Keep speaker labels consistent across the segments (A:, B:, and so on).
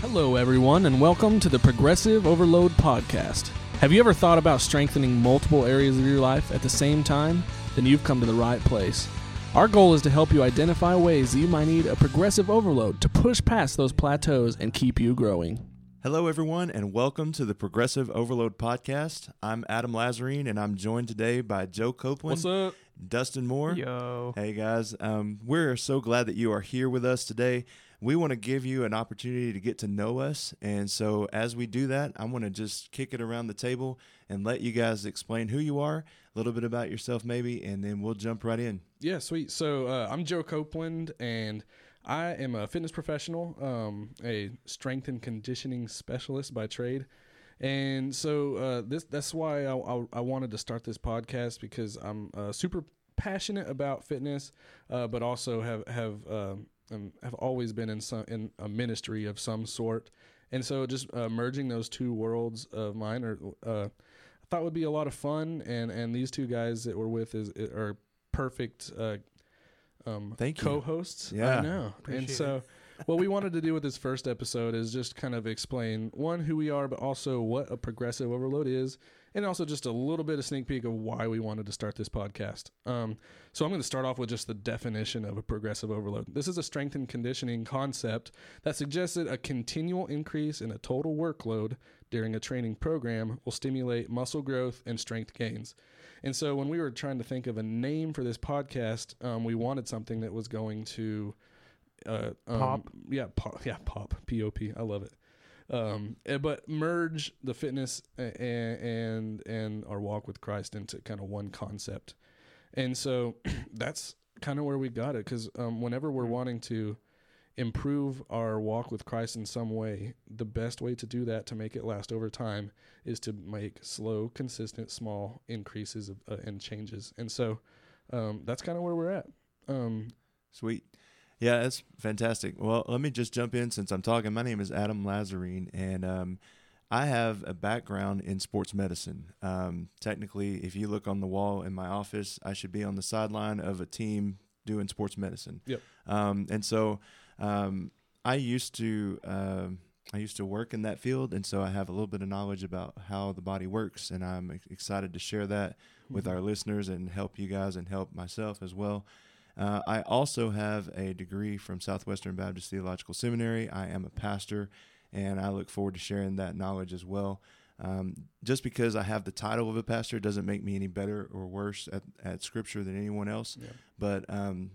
A: Hello, everyone, and welcome to the Progressive Overload Podcast. Have you ever thought about strengthening multiple areas of your life at the same time? Then you've come to the right place. Our goal is to help you identify ways that you might need a progressive overload to push past those plateaus and keep you growing.
B: Hello, everyone, and welcome to the Progressive Overload Podcast. I'm Adam Lazarine, and I'm joined today by Joe Copeland,
A: What's up?
B: Dustin Moore.
C: Yo.
B: Hey, guys. Um, we're so glad that you are here with us today. We want to give you an opportunity to get to know us. And so, as we do that, I want to just kick it around the table and let you guys explain who you are, a little bit about yourself, maybe, and then we'll jump right in.
A: Yeah, sweet. So uh, I'm Joe Copeland, and I am a fitness professional, um, a strength and conditioning specialist by trade. And so uh, this that's why I, I, I wanted to start this podcast because I'm uh, super passionate about fitness, uh, but also have have um, um, have always been in some in a ministry of some sort. And so just uh, merging those two worlds of mine are uh, I thought would be a lot of fun. And and these two guys that we're with is are perfect. Uh, um,
B: Thank you.
A: co-hosts.
B: Yeah.
A: I know. and so, what we wanted to do with this first episode is just kind of explain one who we are, but also what a progressive overload is, and also just a little bit of sneak peek of why we wanted to start this podcast. Um, so I'm going to start off with just the definition of a progressive overload. This is a strength and conditioning concept that suggested a continual increase in a total workload during a training program will stimulate muscle growth and strength gains. And so when we were trying to think of a name for this podcast, um, we wanted something that was going to uh, um,
C: Pop?
A: yeah, pop, yeah, pop, P O P. I love it. Um, but merge the fitness and, and and our walk with Christ into kind of one concept, and so that's kind of where we got it. Because um, whenever we're wanting to improve our walk with Christ in some way, the best way to do that to make it last over time is to make slow, consistent, small increases of, uh, and changes. And so um, that's kind of where we're at. Um,
B: Sweet. Yeah, that's fantastic. Well, let me just jump in since I'm talking. My name is Adam Lazarine, and um, I have a background in sports medicine. Um, technically, if you look on the wall in my office, I should be on the sideline of a team doing sports medicine.
A: Yep.
B: Um, and so um, I used to um I used to work in that field, and so I have a little bit of knowledge about how the body works, and I'm excited to share that with our listeners and help you guys and help myself as well. Uh, I also have a degree from Southwestern Baptist Theological Seminary. I am a pastor, and I look forward to sharing that knowledge as well. Um, just because I have the title of a pastor doesn't make me any better or worse at, at Scripture than anyone else.
A: Yeah.
B: But um,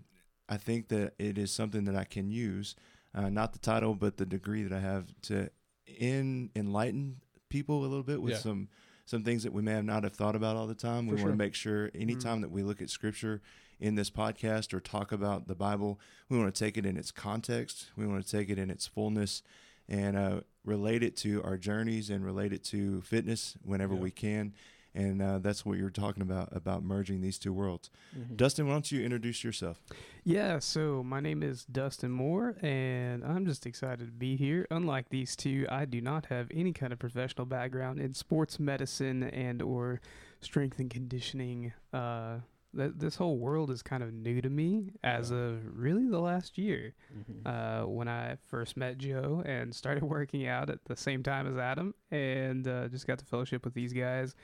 B: I think that it is something that I can use, uh, not the title, but the degree that I have to in enlighten people a little bit with
A: Yeah.
B: some some things that we may have not have thought about all the time.
A: For
B: we want to make sure anytime that we look at Scripture in this podcast or talk about the Bible, we want to take it in its context. We want to take it in its fullness and uh, relate it to our journeys and relate it to fitness whenever
A: Yeah.
B: we can. And uh, that's what you're talking about about merging these two worlds.
A: Mhm.
B: Dustin, why don't you introduce yourself?
C: Yeah, so my name is Dustin Moore, and I'm just excited to be here. Unlike these two, I do not have any kind of professional background in sports medicine and or strength and conditioning. Uh, th- this whole world is kind of new to me as
A: Yeah.
C: of really the last year.
A: Mhm.
C: Uh, when I first met Joe and started working out at the same time as Adam, and uh, just got to fellowship with these guys,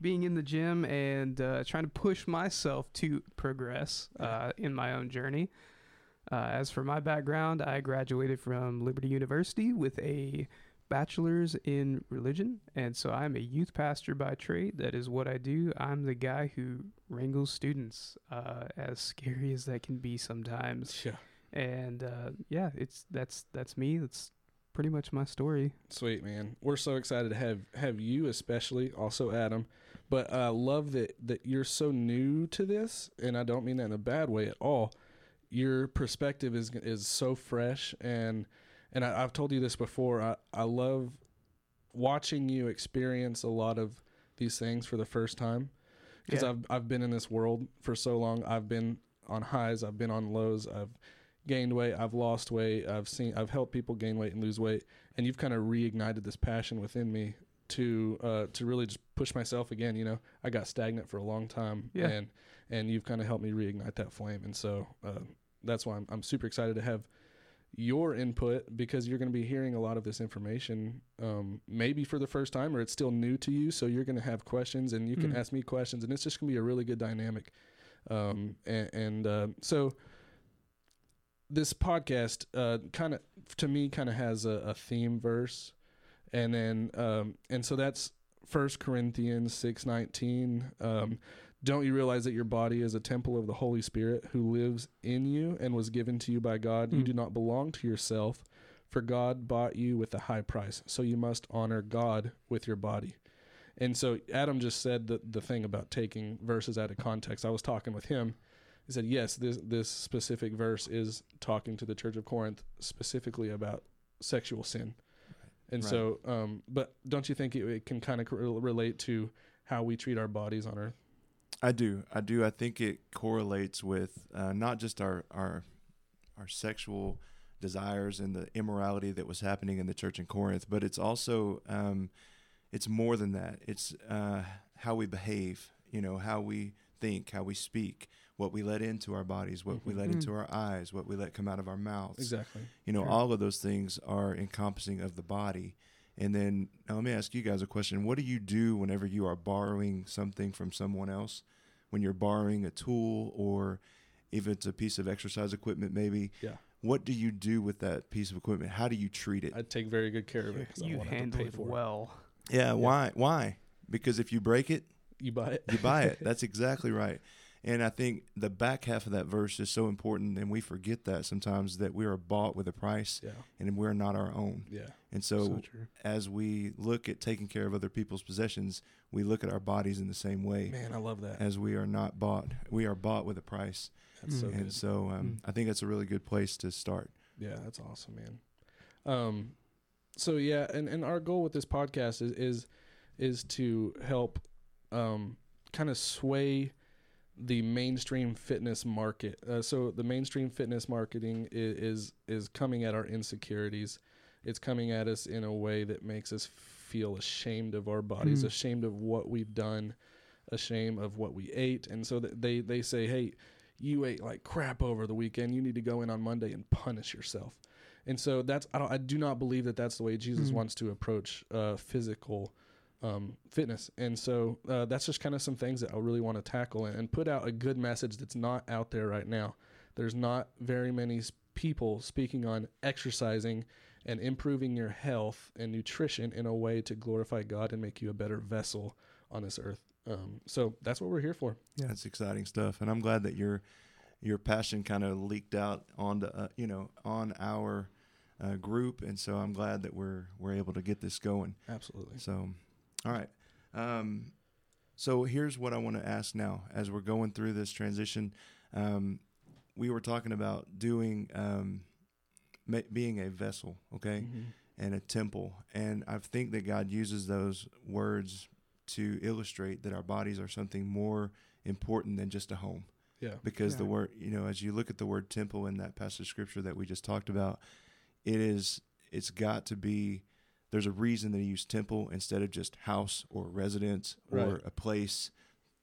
C: being in the gym and uh, trying to push myself to progress uh, in my own journey. Uh, as for my background, I graduated from Liberty University with a bachelor's in religion, and so I'm a youth pastor by trade. That is what I do. I'm the guy who wrangles students, uh, as scary as that can be sometimes
A: yeah.
C: and uh, yeah, it's that's that's me. That's pretty much my story.
A: Sweet man, we're so excited to have have you, especially also Adam. But I love that that you're so new to this, and I don't mean that in a bad way at all. Your perspective is is so fresh, and and I, I've told you this before. I I love watching you experience a lot of these things for the first time because
C: Yeah.
A: I've I've been in this world for so long. I've been on highs, I've been on lows, I've gained weight, I've lost weight, I've seen I've helped people gain weight and lose weight, and you've kind of reignited this passion within me to uh to really just push myself again, you know. I got stagnant for a long time
C: Yeah.
A: and and you've kind of helped me reignite that flame and so uh that's why I'm I'm super excited to have your input because you're going to be hearing a lot of this information um, maybe for the first time or it's still new to you so you're going to have questions and you can
C: Mm.
A: ask me questions and it's just going to be a really good dynamic um, and, and uh, so this podcast uh, kind of to me kind of has a, a theme verse and then um, and so that's first corinthians 6 19 um, don't you realize that your body is a temple of the holy spirit who lives in you and was given to you by god? You
C: Mm.
A: do not belong to yourself for god bought you with a high price. So you must honor god with your body. And so adam just said the, the thing about taking verses out of context. I was talking with him. He said yes this this specific verse is talking to the church of corinth specifically about sexual sin. And
B: Right.
A: so um but don't you think it, it can kind of relate to how we treat our bodies on earth
B: I do. I do. I think it correlates with uh, not just our our our sexual desires and the immorality that was happening in the church in Corinth, but it's also um, it's more than that. It's uh, how we behave. You know, how we think, how we speak, what we let into our bodies, what we
A: Mhm.
B: let
C: Mm.
B: into our eyes, what we let come out of our mouths.
A: exactly
B: You know,
C: Sure.
B: all of those things are encompassing of the body. And then now let me ask you guys a question. What do you do whenever you are borrowing something from someone else? When you're borrowing a tool or if it's a piece of exercise equipment, maybe.
A: Yeah.
B: What do you do with that piece of equipment? How do you treat it?
A: i take very good care of it 'cause I
C: you
A: won't have to
C: handle
A: pay
C: it
A: for
C: well.
B: yeah, Why? Why? Because if you break it,
A: you buy it
B: you buy it. That's exactly right. And I think the back half of that verse is so important, and we forget that sometimes that we are bought with a price,
A: yeah
B: and we're not our own.
A: yeah
B: And so
C: so
B: as we look at taking care of other people's possessions, we look at our bodies in the same way
A: man i love that
B: as we are not bought. We are bought with a price.
A: that's so
C: Mm.
B: and
A: good
B: so um,
C: Mm.
B: I think that's a really good place to start.
A: Yeah, that's awesome, man. Um, so yeah, and, and our goal with this podcast is is is to help um kind of sway the mainstream fitness market. Uh, so the mainstream fitness marketing is, is is coming at our insecurities. It's coming at us in a way that makes us feel ashamed of our bodies,
C: Mm.
A: ashamed of what we've done, ashamed of what we ate, and so they they say, hey, you ate like crap over the weekend. You need to go in on Monday and punish yourself. And so that's I don't I do not believe that that's the way Jesus
C: Mhm.
A: wants to approach uh, physical um, fitness. And so uh, that's just kind of some things that I really want to tackle and, put out a good message that's not out there right now. There's not very many people speaking on exercising and improving your health and nutrition in a way to glorify God and make you a better vessel on this earth. Um, so that's what we're here for.
C: Yeah.
B: That's exciting stuff, and I'm glad that your your passion kind of leaked out onto uh, you know on our uh, group, and so I'm glad that we're we're able to get this going.
A: Absolutely.
B: So, all right. Um, so here's what I want to ask now as we're going through this transition. Um, we were talking about doing um, ma- being a vessel, okay,
A: Mhm.
B: and a temple, and I think that God uses those words to illustrate that our bodies are something more important than just a home
A: Yeah.
B: because the word you know as you look at the word temple in that passage of scripture that we just talked about it is it's got to be there's a reason that he used temple instead of just house or residence or
A: Right.
B: a place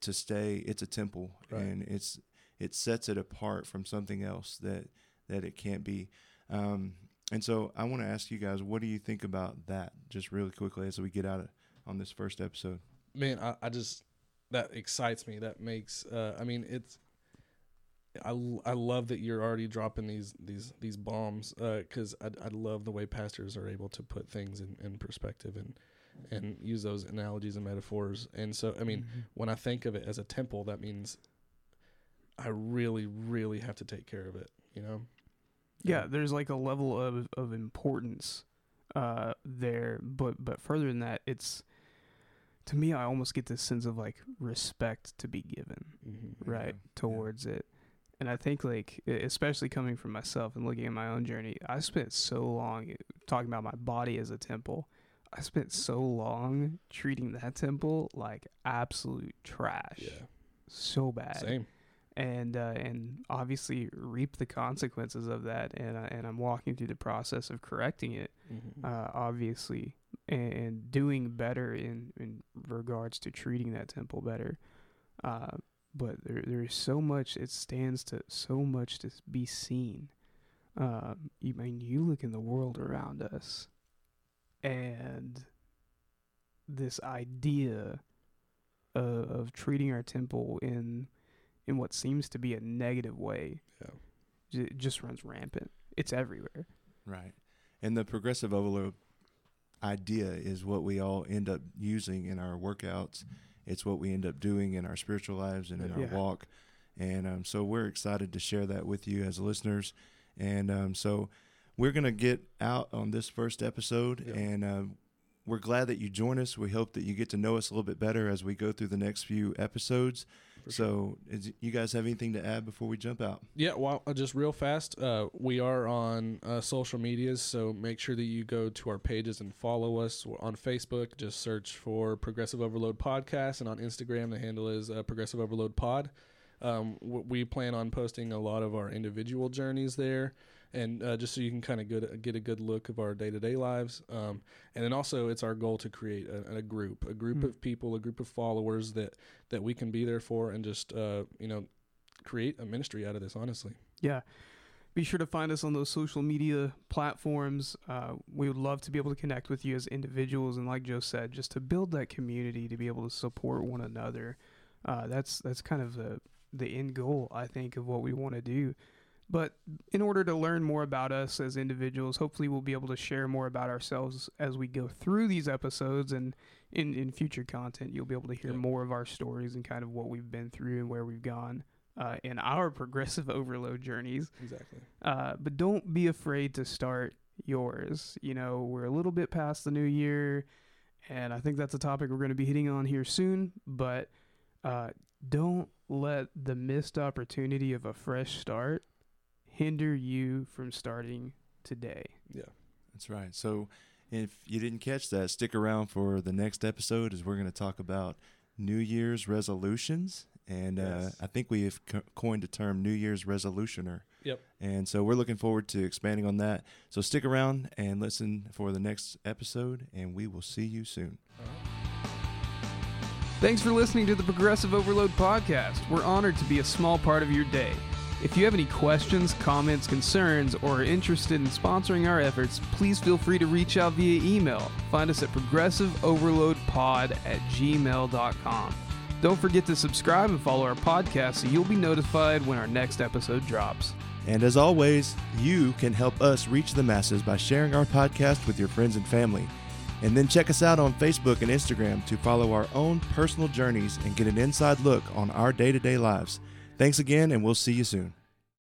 B: to stay it's a temple
A: Right.
B: and it's it sets it apart from something else that that it can't be um, and so i want to ask you guys what do you think about that just really quickly as we get out of, on this first episode
A: man I, I just that excites me that makes uh i mean it's I, l- I love that you're already dropping these these these bombs because I, I love the way pastors are able to put things in, in perspective and and use those analogies and metaphors and so i mean
C: Mhm.
A: when i think of it as a temple that means i really really have to take care of it you know
C: yeah, there's like a level of of importance uh there, but but further than that, it's to me I almost get this sense of like respect to be given,
A: Mhm.
C: right,
B: Yeah.
C: towards it. And I think like especially coming from myself and looking at my own journey, I spent so long eh, talking about my body as a temple. I spent so long treating that temple like absolute trash.
A: yeah
C: So bad
A: same
C: and uh, and obviously reap the consequences of that. And uh, and I'm walking through the process of correcting it,
A: Mhm.
C: uh, obviously, and, and doing better in in regards to treating that temple better. But there there's so much it stands to so much to be seen Um, you I mean you look in the world around us, and this idea of, of treating our temple in in what seems to be a negative way,
A: Yeah.
C: j- just runs rampant. It's everywhere.
B: Right. And the progressive overload idea is what we all end up using in our workouts. It's what we end up doing in our spiritual lives and in our walk. And um, so we're excited to share that with you as listeners. And um, so we're going to get out on this first episode.
A: Yeah.
B: And um, we're glad that you join us. We hope that you get to know us a little bit better as we go through the next few episodes.
A: For sure.
B: So, is, you guys have anything to add before we jump out?
A: Yeah, well, uh, just real fast, uh, we are on uh, social medias, so make sure that you go to our pages and follow us We're on Facebook. Just search for Progressive Overload Podcast, and on Instagram, the handle is uh, Progressive Overload Pod. Um, we plan on posting a lot of our individual journeys there, and uh, just so you can kind of get, get a good look of our day to day lives. Um, and then also, it's our goal to create a, a group, a group
C: Mm.
A: of people, a group of followers that that we can be there for, and just uh, you know create a ministry out of this. Honestly.
C: Yeah. Be sure to find us on those social media platforms. Uh, we would love to be able to connect with you as individuals, and like Joe said, just to build that community to be able to support one another. Uh, that's that's kind of the the end goal, I think, of what we want to do. But in order to learn more about us as individuals, hopefully we'll be able to share more about ourselves as we go through these episodes and in, in future content. You'll be able to hear
A: Yeah.
C: more of our stories and kind of what we've been through and where we've gone uh, in our progressive overload journeys.
A: Exactly.
C: Uh, but don't be afraid to start yours. You know, we're a little bit past the new year, and I think that's a topic we're going to be hitting on here soon. But uh, don't let the missed opportunity of a fresh start hinder you from starting today.
A: Yeah.
B: That's right. So if you didn't catch that, stick around for the next episode as we're going to talk about New Year's resolutions. And uh, I think we have co- coined the term New Year's resolutioner.
A: Yep.
B: And so we're looking forward to expanding on that. So stick around and listen for the next episode, and we will see you soon.
C: Thanks for listening to the Progressive Overload podcast. We're honored to be a small part of your day. If you have any questions, comments, concerns, or are interested in sponsoring our efforts, please feel free to reach out via email. Find us at progressiveoverloadpod at gmail.com. Don't forget to subscribe and follow our podcast so you'll be notified when our next episode drops.
B: And as always, you can help us reach the masses by sharing our podcast with your friends and family. And then check us out on Facebook and Instagram to follow our own personal journeys and get an inside look on our day to day lives. Thanks again, and we'll see you soon.